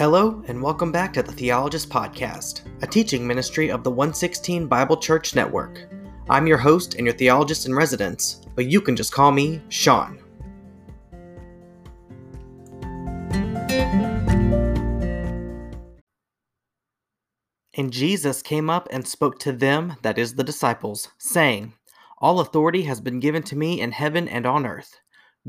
Hello, and welcome back to the Theologyst Podcast, a teaching ministry of the 116 Bible Church Network. I'm your host and your theologist in residence, but you can just call me Sean. And Jesus came up and spoke to them, that is, the disciples, saying, All authority has been given to me in heaven and on earth.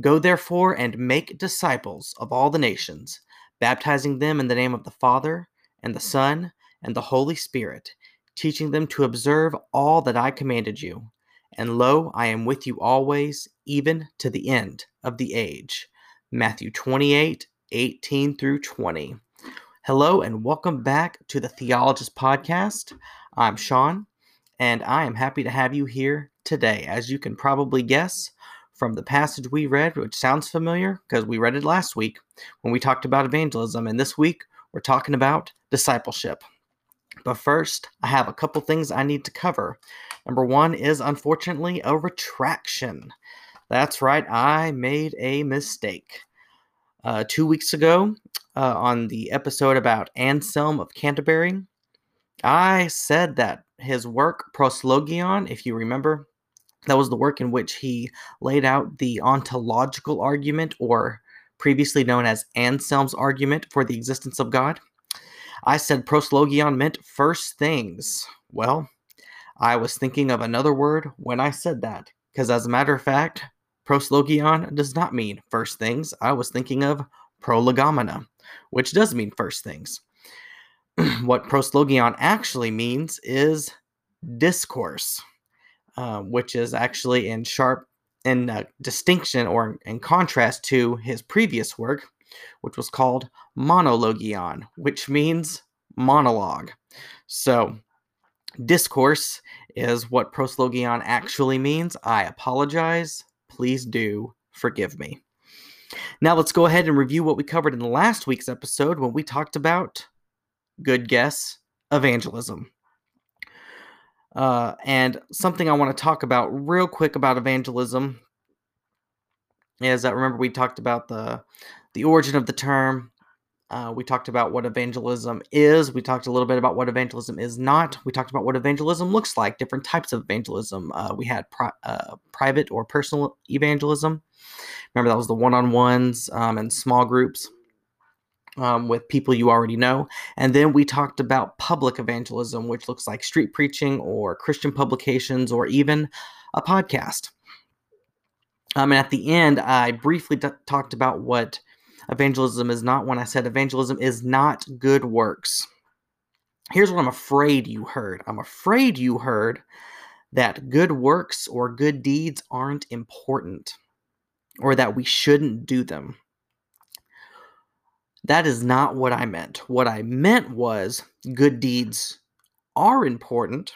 Go therefore and make disciples of all the nations, baptizing them in the name of the Father, and the mm. Son, and the Holy Spirit, teaching them to observe all that I commanded you. And lo, I am with you always, even to the end of the age. Matthew 28 18 through 20. Hello, and welcome back to the Theologyst Podcast. I'm Sean, and I am happy to have you here today. As you can probably guess, from the passage we read, which sounds familiar because we read it last week when we talked about evangelism. And this week, we're talking about discipleship. But first, I have a couple things I need to cover. Number one is unfortunately a retraction. That's right, I made a mistake. Uh, two weeks ago, uh, on the episode about Anselm of Canterbury, I said that his work, Proslogion, if you remember, that was the work in which he laid out the ontological argument, or previously known as Anselm's argument for the existence of God. I said proslogion meant first things. Well, I was thinking of another word when I said that, because as a matter of fact, proslogion does not mean first things. I was thinking of prolegomena, which does mean first things. what proslogion actually means is discourse. Um, which is actually in sharp in uh, distinction or in contrast to his previous work, which was called monologion, which means monologue. So, discourse is what proslogion actually means. I apologize. Please do forgive me. Now, let's go ahead and review what we covered in last week's episode when we talked about, good guess, evangelism. Uh, and something I want to talk about real quick about evangelism is that remember we talked about the the origin of the term. Uh, we talked about what evangelism is. We talked a little bit about what evangelism is not. We talked about what evangelism looks like, different types of evangelism. Uh, we had pri- uh, private or personal evangelism. Remember, that was the one on ones um, and small groups um, with people you already know. And then we talked about public evangelism, which looks like street preaching or Christian publications or even a podcast. Um, and at the end, I briefly talked about what evangelism is not when I said evangelism is not good works. Here's what I'm afraid you heard I'm afraid you heard that good works or good deeds aren't important or that we shouldn't do them. That is not what I meant. What I meant was good deeds are important,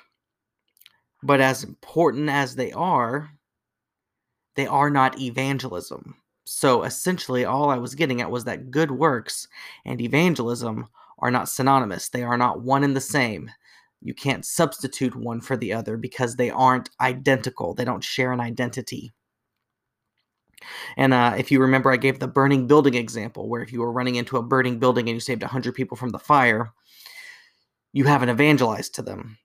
but as important as they are, they are not evangelism. So essentially, all I was getting at was that good works and evangelism are not synonymous, they are not one and the same. You can't substitute one for the other because they aren't identical, they don't share an identity. And uh, if you remember, I gave the burning building example, where if you were running into a burning building and you saved 100 people from the fire, you haven't evangelized to them.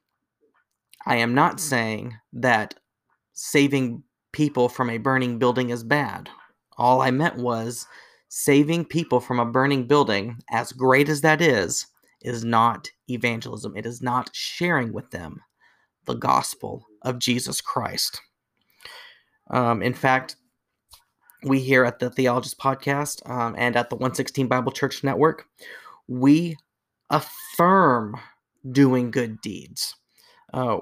I am not saying that saving people from a burning building is bad. All I meant was saving people from a burning building, as great as that is, is not evangelism. It is not sharing with them the gospel of Jesus Christ. Um, in fact, we here at the Theologyst Podcast um, and at the 116 Bible Church Network, we affirm doing good deeds. Uh,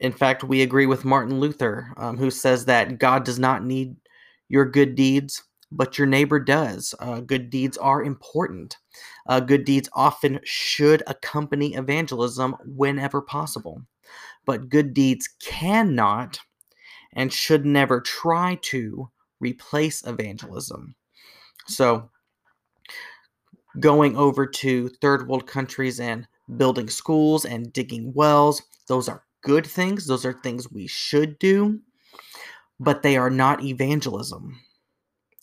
in fact, we agree with Martin Luther, um, who says that God does not need your good deeds, but your neighbor does. Uh, good deeds are important. Uh, good deeds often should accompany evangelism whenever possible, but good deeds cannot and should never try to replace evangelism. So, going over to third world countries and building schools and digging wells, those are good things. Those are things we should do, but they are not evangelism.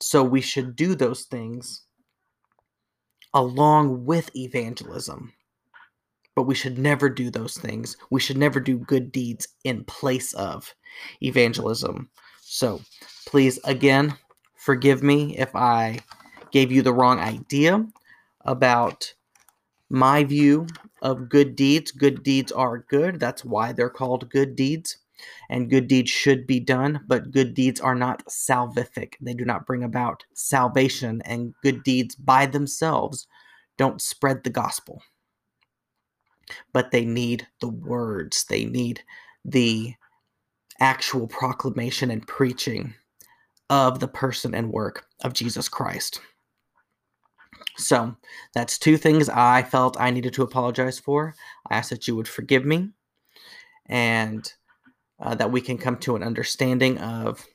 So, we should do those things along with evangelism. But we should never do those things. We should never do good deeds in place of evangelism. So please, again, forgive me if I gave you the wrong idea about my view of good deeds. Good deeds are good. That's why they're called good deeds. And good deeds should be done, but good deeds are not salvific. They do not bring about salvation, and good deeds by themselves don't spread the gospel. But they need the words, they need the actual proclamation and preaching of the person and work of Jesus Christ. So that's two things I felt I needed to apologize for. I ask that you would forgive me and uh, that we can come to an understanding of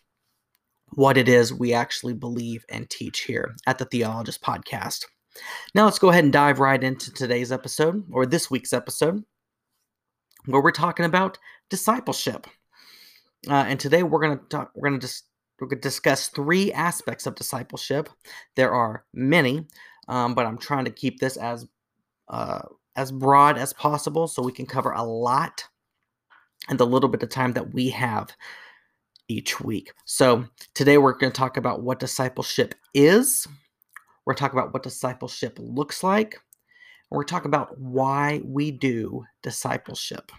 what it is we actually believe and teach here at the Theologyst Podcast. Now let's go ahead and dive right into today's episode or this week's episode where we're talking about discipleship. Uh, and today we're going to talk we're going to dis- we're to discuss three aspects of discipleship. There are many, um, but I'm trying to keep this as uh, as broad as possible so we can cover a lot in the little bit of time that we have each week. So today we're going to talk about what discipleship is. We're talking about what discipleship looks like. And we're talking about why we do discipleship.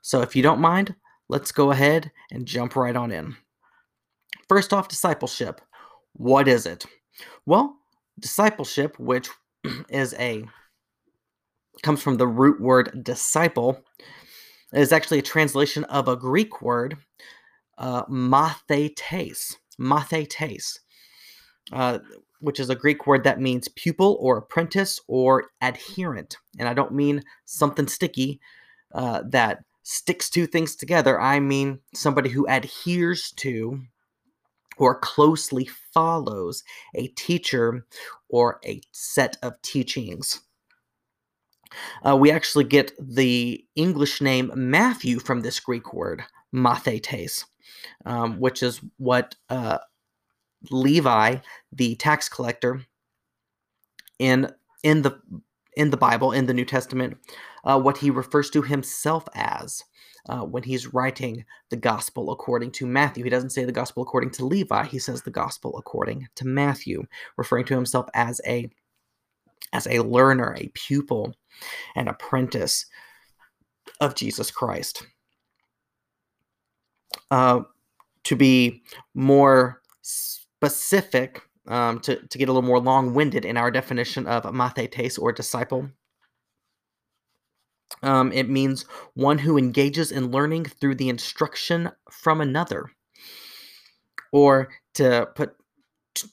So if you don't mind, let's go ahead and jump right on in. First off, discipleship. What is it? Well, discipleship, which is a comes from the root word disciple, is actually a translation of a Greek word, uh, mathetes, mathetes, uh, which is a Greek word that means pupil or apprentice or adherent. And I don't mean something sticky uh, that sticks two things together. I mean somebody who adheres to or closely follows a teacher or a set of teachings. Uh, we actually get the English name Matthew from this Greek word, mathetes, um, which is what uh, Levi, the tax collector, in in the in the Bible, in the New Testament, uh, what he refers to himself as uh, when he's writing the gospel according to Matthew. He doesn't say the gospel according to Levi, he says the gospel according to Matthew, referring to himself as a as a learner, a pupil, an apprentice of Jesus Christ. Uh, to be more specific, um, to, to get a little more long winded in our definition of mathetes or disciple, um, it means one who engages in learning through the instruction from another. Or to put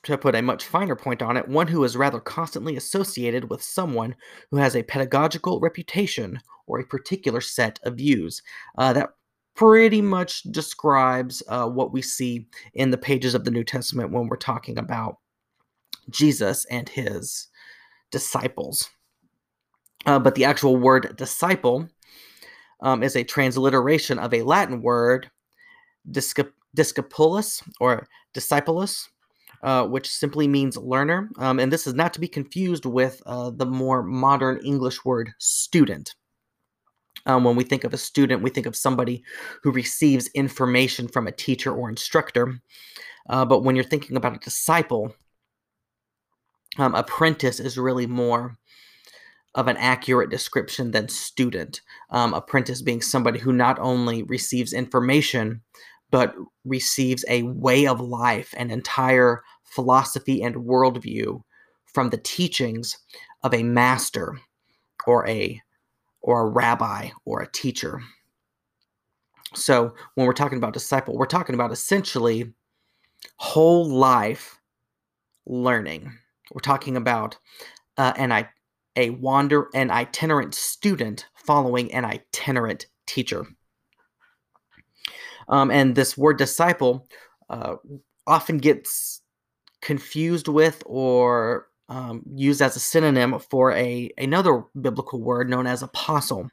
to put a much finer point on it, one who is rather constantly associated with someone who has a pedagogical reputation or a particular set of views. Uh, that pretty much describes uh, what we see in the pages of the New Testament when we're talking about Jesus and his disciples. Uh, but the actual word disciple um, is a transliteration of a Latin word, discipulus or discipulus, uh, which simply means learner. Um, and this is not to be confused with uh, the more modern English word student. Um, when we think of a student, we think of somebody who receives information from a teacher or instructor. Uh, but when you're thinking about a disciple, um, apprentice is really more of an accurate description than student. Um, apprentice being somebody who not only receives information, but receives a way of life, an entire philosophy and worldview from the teachings of a master or a or a rabbi or a teacher. So when we're talking about disciple, we're talking about essentially whole life learning. We're talking about uh, an a wander an itinerant student following an itinerant teacher. Um, and this word disciple uh, often gets confused with or um, used as a synonym for a another biblical word known as apostle.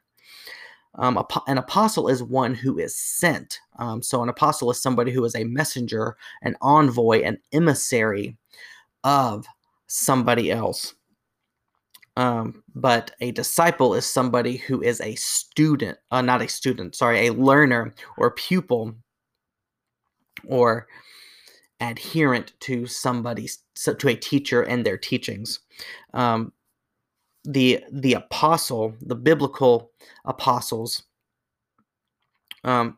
Um, an apostle is one who is sent. Um, so an apostle is somebody who is a messenger, an envoy, an emissary of somebody else. Um, but a disciple is somebody who is a student, uh, not a student, sorry, a learner or pupil or adherent to somebody, to a teacher and their teachings. Um, the the apostle, the biblical apostles, um,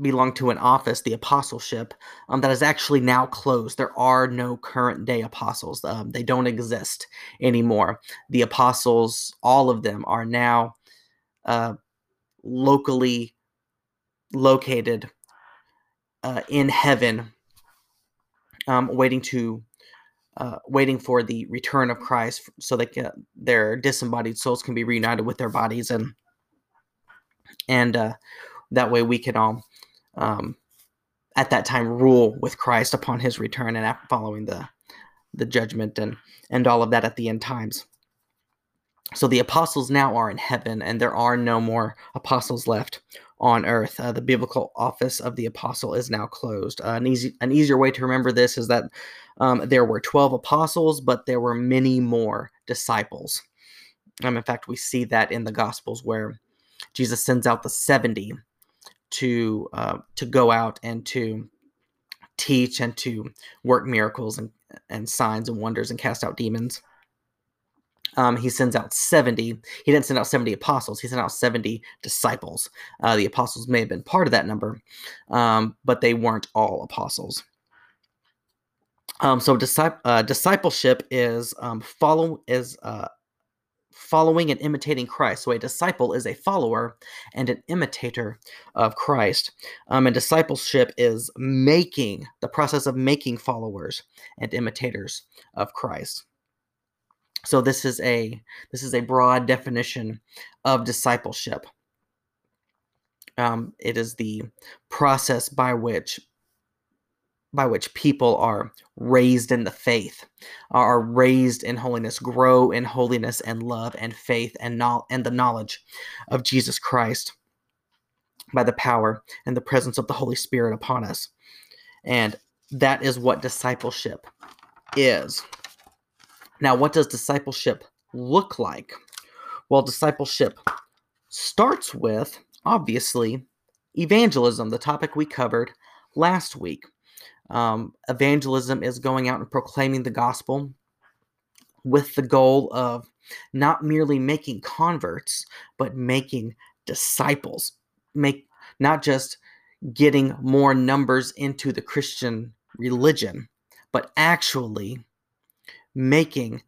belong to an office, the apostleship, um, that is actually now closed. There are no current day apostles. Um, they don't exist anymore. The apostles, all of them, are now uh, locally located uh, in heaven, um, waiting to. Uh, waiting for the return of Christ, so that their disembodied souls can be reunited with their bodies, and and uh, that way we can all um, at that time rule with Christ upon his return and following the the judgment and and all of that at the end times. So the apostles now are in heaven, and there are no more apostles left on earth. Uh, the biblical office of the apostle is now closed. Uh, an easy an easier way to remember this is that um, there were twelve apostles, but there were many more disciples. Um, in fact, we see that in the Gospels where Jesus sends out the seventy to uh, to go out and to teach and to work miracles and, and signs and wonders and cast out demons. Um, he sends out 70. He didn't send out 70 apostles. He sent out 70 disciples. Uh, the apostles may have been part of that number, um, but they weren't all apostles. Um, so uh, discipleship is um, follow is uh, following and imitating Christ. So a disciple is a follower and an imitator of Christ. Um, and discipleship is making the process of making followers and imitators of Christ. So this is a this is a broad definition of discipleship. Um, it is the process by which by which people are raised in the faith, are raised in holiness, grow in holiness and love and faith and, no- and the knowledge of Jesus Christ by the power and the presence of the Holy Spirit upon us. And that is what discipleship is. Now, what does discipleship look like? Well, discipleship starts with, obviously, evangelism, the topic we covered last week. Um, evangelism is going out and proclaiming the gospel with the goal of not merely making converts, but making disciples. Make not just getting more numbers into the Christian religion, but actually making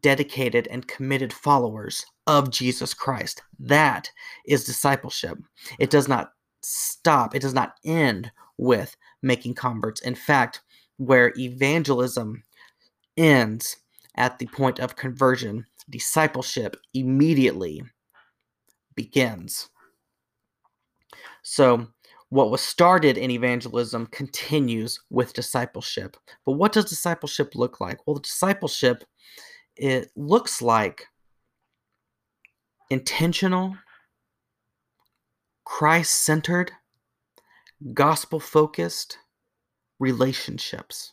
dedicated and committed followers of Jesus Christ. That is discipleship. It does not stop, it does not end with making converts. In fact, where evangelism ends at the point of conversion, discipleship immediately begins. So, what was started in evangelism continues with discipleship. But what does discipleship look like? Well, discipleship it looks like intentional, Christ-centered, gospel focused relationships.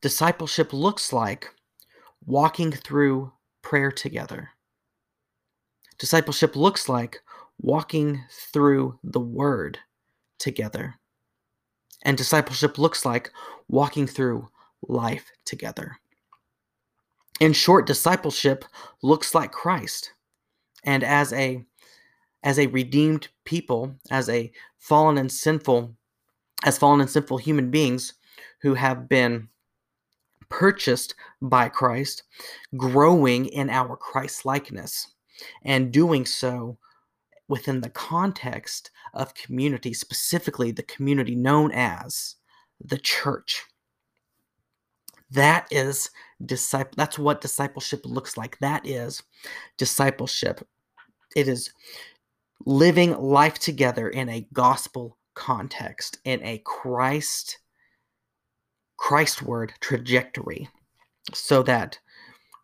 Discipleship looks like walking through prayer together. Discipleship looks like walking through the Word together. And discipleship looks like walking through life together. In short, discipleship looks like Christ. And as a as a redeemed people, as a fallen and sinful, as fallen and sinful human beings who have been purchased by Christ, growing in our Christ likeness, and doing so within the context of community, specifically the community known as the church. That is disciple that's what discipleship looks like. That is discipleship. It is living life together in a gospel context, in a Christ Christward trajectory, so that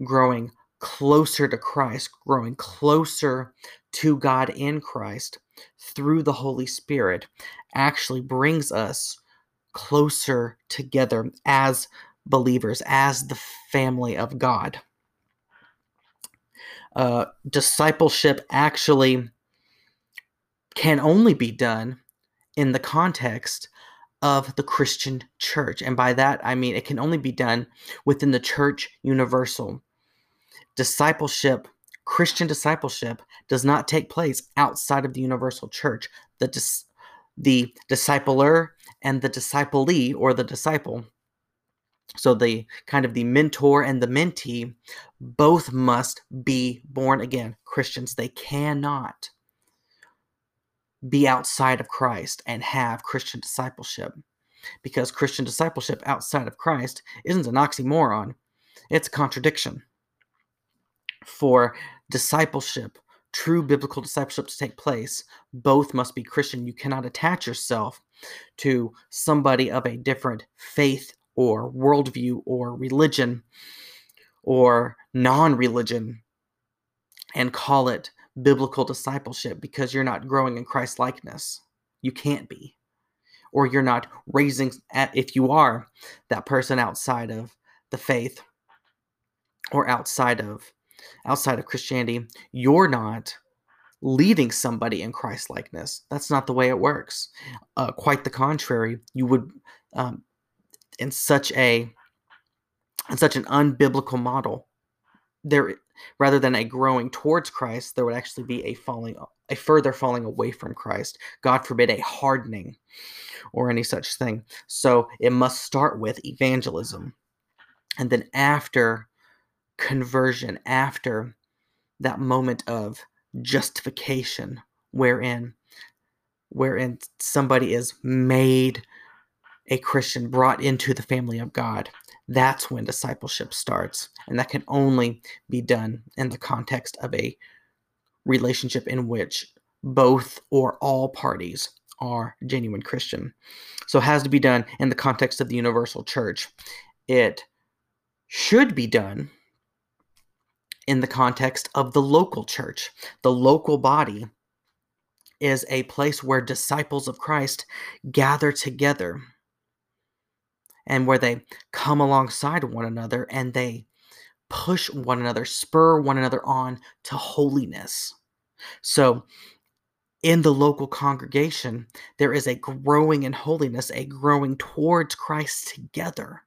growing closer to Christ, growing closer to God in Christ through the Holy Spirit actually brings us closer together as believers, as the family of God. uh, discipleship actually can only be done in the context of the Christian church. And by that, I mean it can only be done within the church universal. Discipleship, Christian discipleship, does not take place outside of the universal church. The, dis- the discipler and the disciplee, or the disciple, so the kind of the mentor and the mentee, both must be born again Christians. They cannot be outside of Christ and have Christian discipleship. Because Christian discipleship outside of Christ isn't an oxymoron, it's a contradiction. For discipleship, true biblical discipleship to take place, both must be Christian. You cannot attach yourself to somebody of a different faith or worldview or religion or non religion and call it biblical discipleship because you're not growing in Christ likeness. You can't be. Or you're not raising, at, if you are that person outside of the faith or outside of outside of Christianity, you're not leading somebody in Christ likeness. That's not the way it works. Uh, quite the contrary. You would, um, in such a in such an unbiblical model, there rather than a growing towards Christ, there would actually be a falling, a further falling away from Christ. God forbid a hardening or any such thing. So it must start with evangelism. And then after conversion, after that moment of justification, wherein wherein somebody is made a Christian, brought into the family of God, that's when discipleship starts. And that can only be done in the context of a relationship in which both or all parties are genuine Christian. So it has to be done in the context of the universal church. It should be done in the context of the local church. The local body is a place where disciples of Christ gather together and where they come alongside one another and they push one another, spur one another on to holiness. So, in the local congregation, there is a growing in holiness, a growing towards Christ together,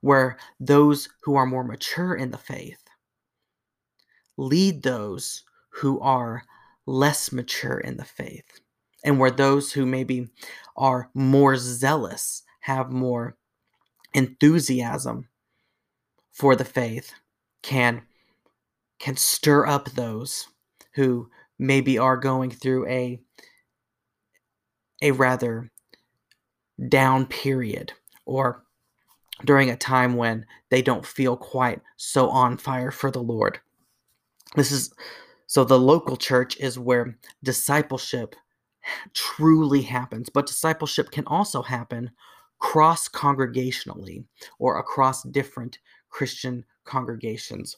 where those who are more mature in the faith lead those who are less mature in the faith, and where those who maybe are more zealous have more enthusiasm for the faith can can stir up those who maybe are going through a a rather down period or during a time when they don't feel quite so on fire for the Lord. This is so the local church is where discipleship truly happens, but discipleship can also happen cross congregationally or across different Christian congregations.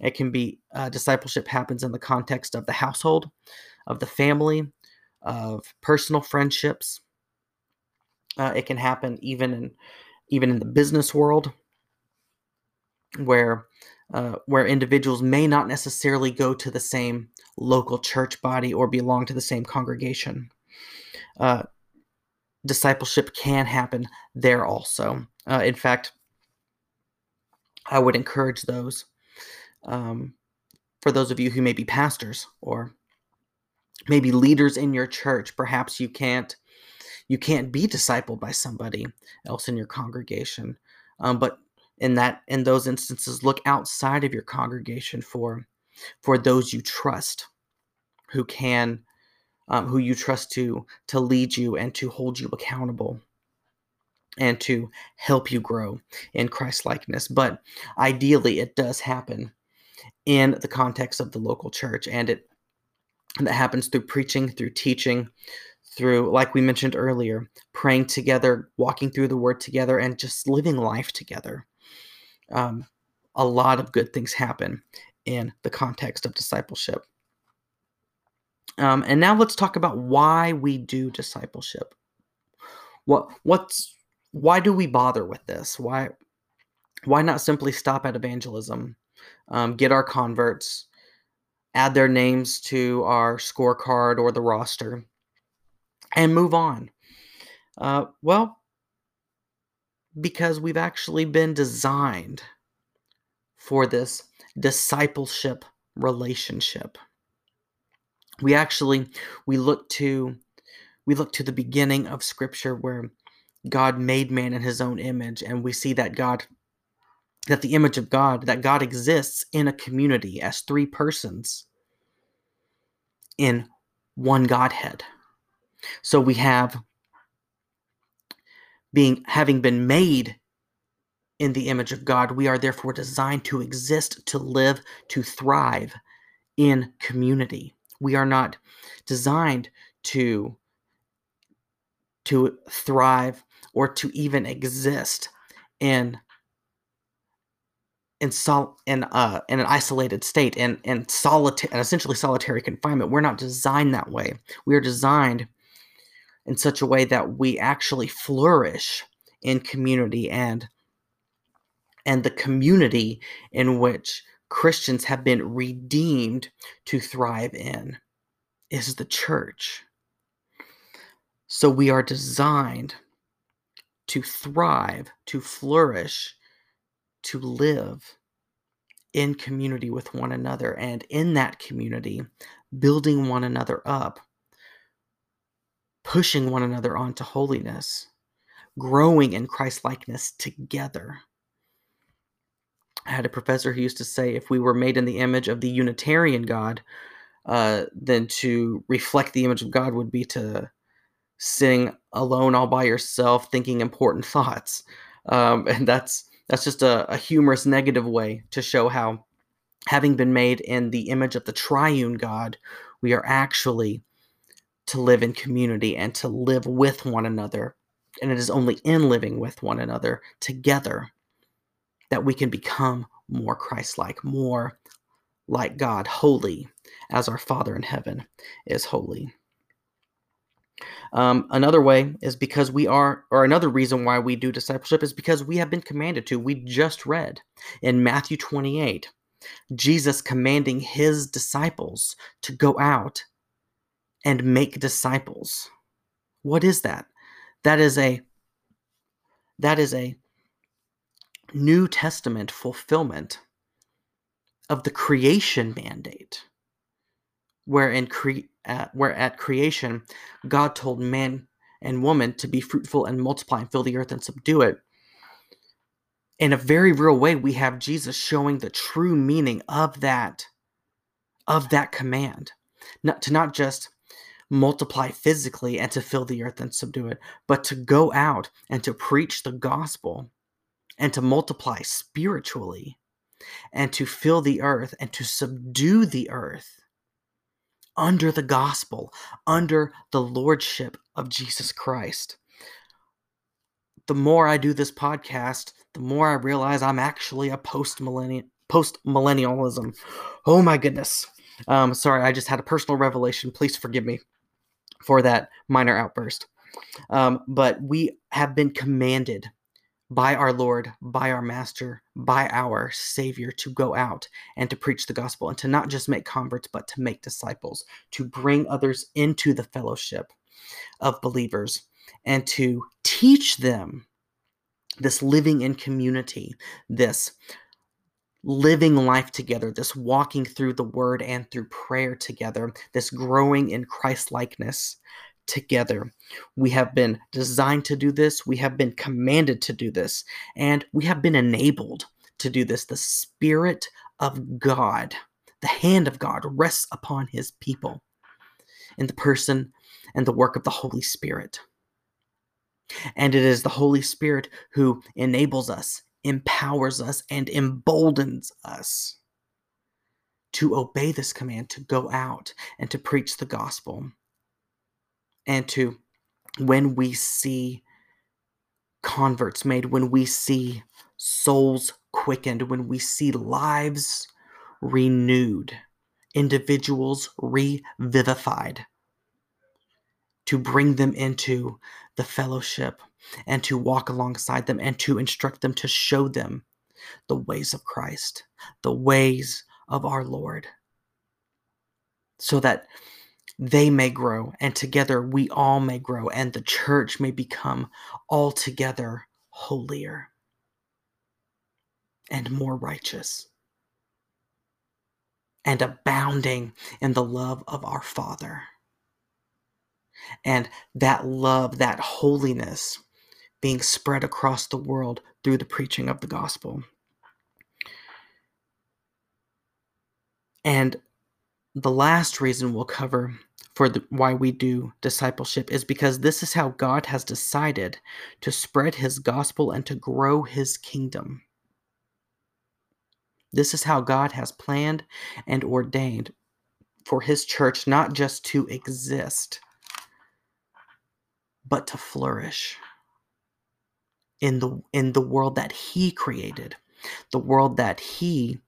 It can be uh, discipleship happens in the context of the household, of the family, of personal friendships. Uh, it can happen even in even in the business world, where uh, where individuals may not necessarily go to the same local church body or belong to the same congregation. Discipleship can happen there also. Uh, in fact, I would encourage those um, for those of you who may be pastors or maybe leaders in your church. Perhaps you can't you can't be discipled by somebody else in your congregation, um, but in that in those instances, look outside of your congregation for for those you trust who can um, who you trust to to lead you and to hold you accountable and to help you grow in Christ likeness. But ideally, it does happen in the context of the local church, and it and that happens through preaching, through teaching, through, like we mentioned earlier, praying together, walking through the Word together, and just living life together. Um, a lot of good things happen in the context of discipleship. Um, and now let's talk about why we do discipleship. What what's why do we bother with this? Why why not simply stop at evangelism, um, get our converts, add their names to our scorecard or the roster, and move on. Uh, well, because we've actually been designed for this discipleship relationship. We actually we look to we look to the beginning of scripture where God made man in his own image and we see that God that the image of God that God exists in a community as three persons in one Godhead. So we have being having been made in the image of God, we are therefore designed to exist, to live, to thrive in community. We are not designed to to thrive or to even exist in in sol in uh in an isolated state and and solitary and essentially solitary confinement. We're not designed that way. We are designed in such a way that we actually flourish in community and and the community in which Christians have been redeemed to thrive in is the church. So we are designed to thrive, to flourish, to live in community with one another, and in that community, building one another up pushing one another on to holiness, growing in Christ likeness together. I had a professor who used to say if we were made in the image of the Unitarian God, uh, then to reflect the image of God would be to sing alone all by yourself, thinking important thoughts. Um, and that's that's just a, a humorous negative way to show how having been made in the image of the triune God, we are actually to live in community and to live with one another. And it is only in living with one another together that we can become more Christ like, more like God, holy as our Father in heaven is holy. Um, another way is because we are, or another reason why we do discipleship is because we have been commanded to. We just read in Matthew 28, Jesus commanding his disciples to go out and make disciples. What is that? That is a that is a New Testament fulfillment of the creation mandate. Where in cre- where at creation God told man and woman to be fruitful and multiply and fill the earth and subdue it. In a very real way, we have Jesus showing the true meaning of that of that command. Not to not just multiply physically and to fill the earth and subdue it, but to go out and to preach the gospel and to multiply spiritually and to fill the earth and to subdue the earth under the gospel, under the lordship of Jesus Christ. The more I do this podcast, the more I realize I'm actually a post millennial post millennialism. Oh my goodness. Um, sorry, I just had a personal revelation. Please forgive me for that minor outburst. Um, but we have been commanded by our Lord, by our Master, by our Savior to go out and to preach the gospel and to not just make converts, but to make disciples, to bring others into the fellowship of believers and to teach them this living in community, this living life together, this walking through the word and through prayer together, this growing in Christ likeness together. We have been designed to do this, we have been commanded to do this, and we have been enabled to do this. The Spirit of God, the hand of God rests upon his people in the person and the work of the Holy Spirit. And it is the Holy Spirit who enables us empowers us and emboldens us to obey this command to go out and to preach the gospel. And to, when we see converts made, when we see souls quickened, when we see lives renewed, individuals revivified, to bring them into the fellowship and to walk alongside them and to instruct them to show them the ways of Christ, the ways of our Lord. so that they may grow, and together we all may grow, and the church may become altogether holier and more righteous and abounding in the love of our Father. And that love, that holiness being spread across the world through the preaching of the gospel. And the last reason we'll cover for the, why we do discipleship is because this is how God has decided to spread his gospel and to grow his kingdom. This is how God has planned and ordained for his church not just to exist, but to flourish in the in the world that he created, the world that he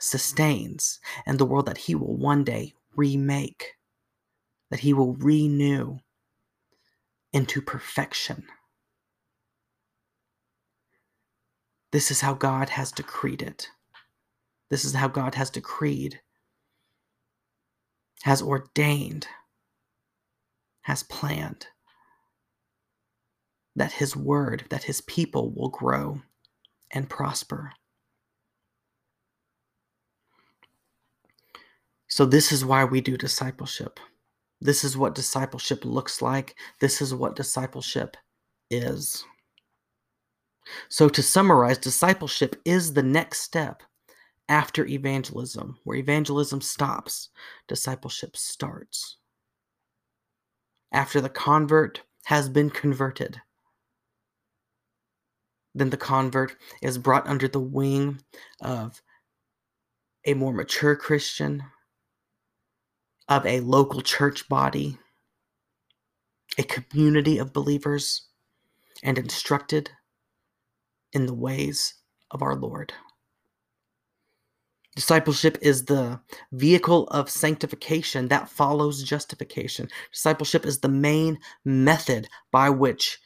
sustains, and the world that he will one day remake, that he will renew into perfection. This is how God has decreed it. This is how God has decreed, has ordained, has planned that his word, that his people will grow and prosper. So, this is why we do discipleship. This is what discipleship looks like. This is what discipleship is. So, to summarize, discipleship is the next step after evangelism. Where evangelism stops, discipleship starts. After the convert has been converted, then the convert is brought under the wing of a more mature Christian, of a local church body, a community of believers, and instructed in the ways of our Lord. Discipleship is the vehicle of sanctification that follows justification. Discipleship is the main method by which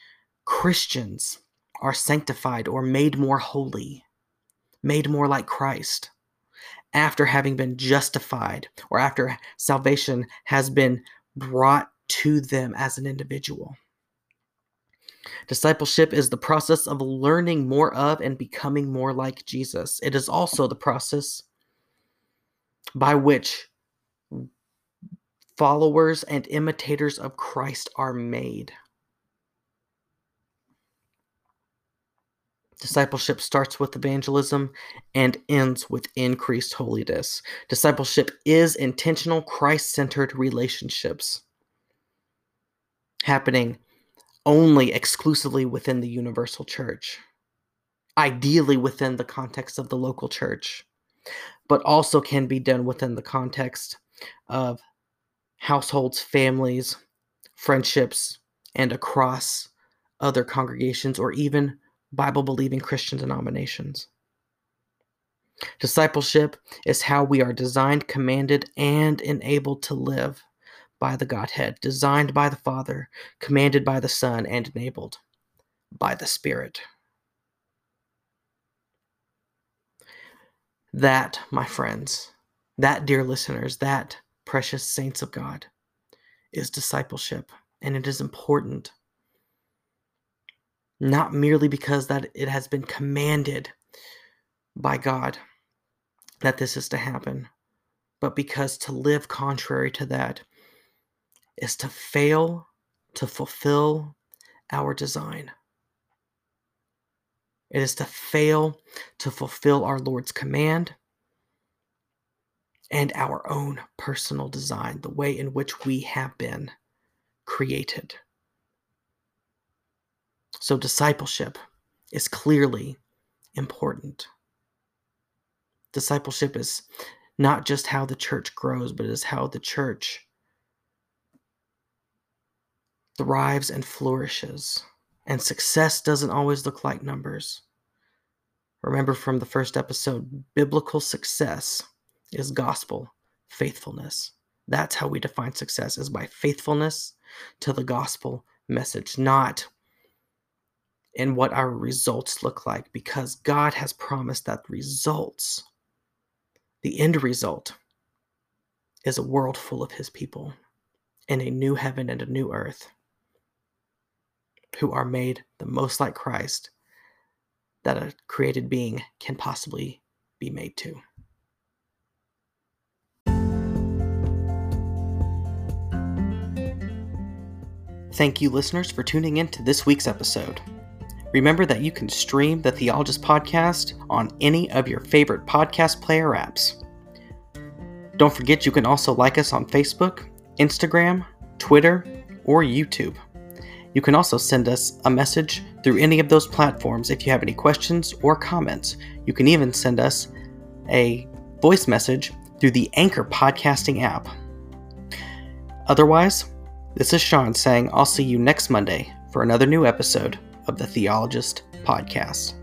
Christians are sanctified or made more holy, made more like Christ after having been justified or after salvation has been brought to them as an individual. Discipleship is the process of learning more of and becoming more like Jesus. It is also the process by which followers and imitators of Christ are made. Discipleship starts with evangelism and ends with increased holiness. Discipleship is intentional, Christ centered relationships happening only exclusively within the universal church, ideally within the context of the local church but also can be done within the context of households, families, friendships, and across other congregations or even Bible believing Christian denominations. Discipleship is how we are designed, commanded, and enabled to live by the Godhead, designed by the Father, commanded by the Son, and enabled by the Spirit. That, my friends, that, dear listeners, that, precious saints of God, is discipleship. And it is important. Not merely because that it has been commanded by God that this is to happen, but because to live contrary to that is to fail to fulfill our design. It is to fail to fulfill our Lord's command and our own personal design, the way in which we have been created. So, discipleship is clearly important. Discipleship is not just how the church grows, but is how the church thrives and flourishes. And success doesn't always look like numbers. Remember from the first episode, biblical success is gospel faithfulness. That's how we define success is by faithfulness to the gospel message, not in what our results look like because God has promised that results the end result is a world full of his people and a new heaven and a new earth who are made the most like Christ that a created being can possibly be made to. Thank you, listeners, for tuning in to this week's episode. Remember that you can stream the Theologyst podcast on any of your favorite podcast player apps. Don't forget you can also like us on Facebook, Instagram, Twitter, or YouTube. You can also send us a message through any of those platforms if you have any questions or comments. You can even send us a voice message through the Anchor podcasting app. Otherwise, this is Sean saying I'll see you next Monday for another new episode of the Theologyst podcast.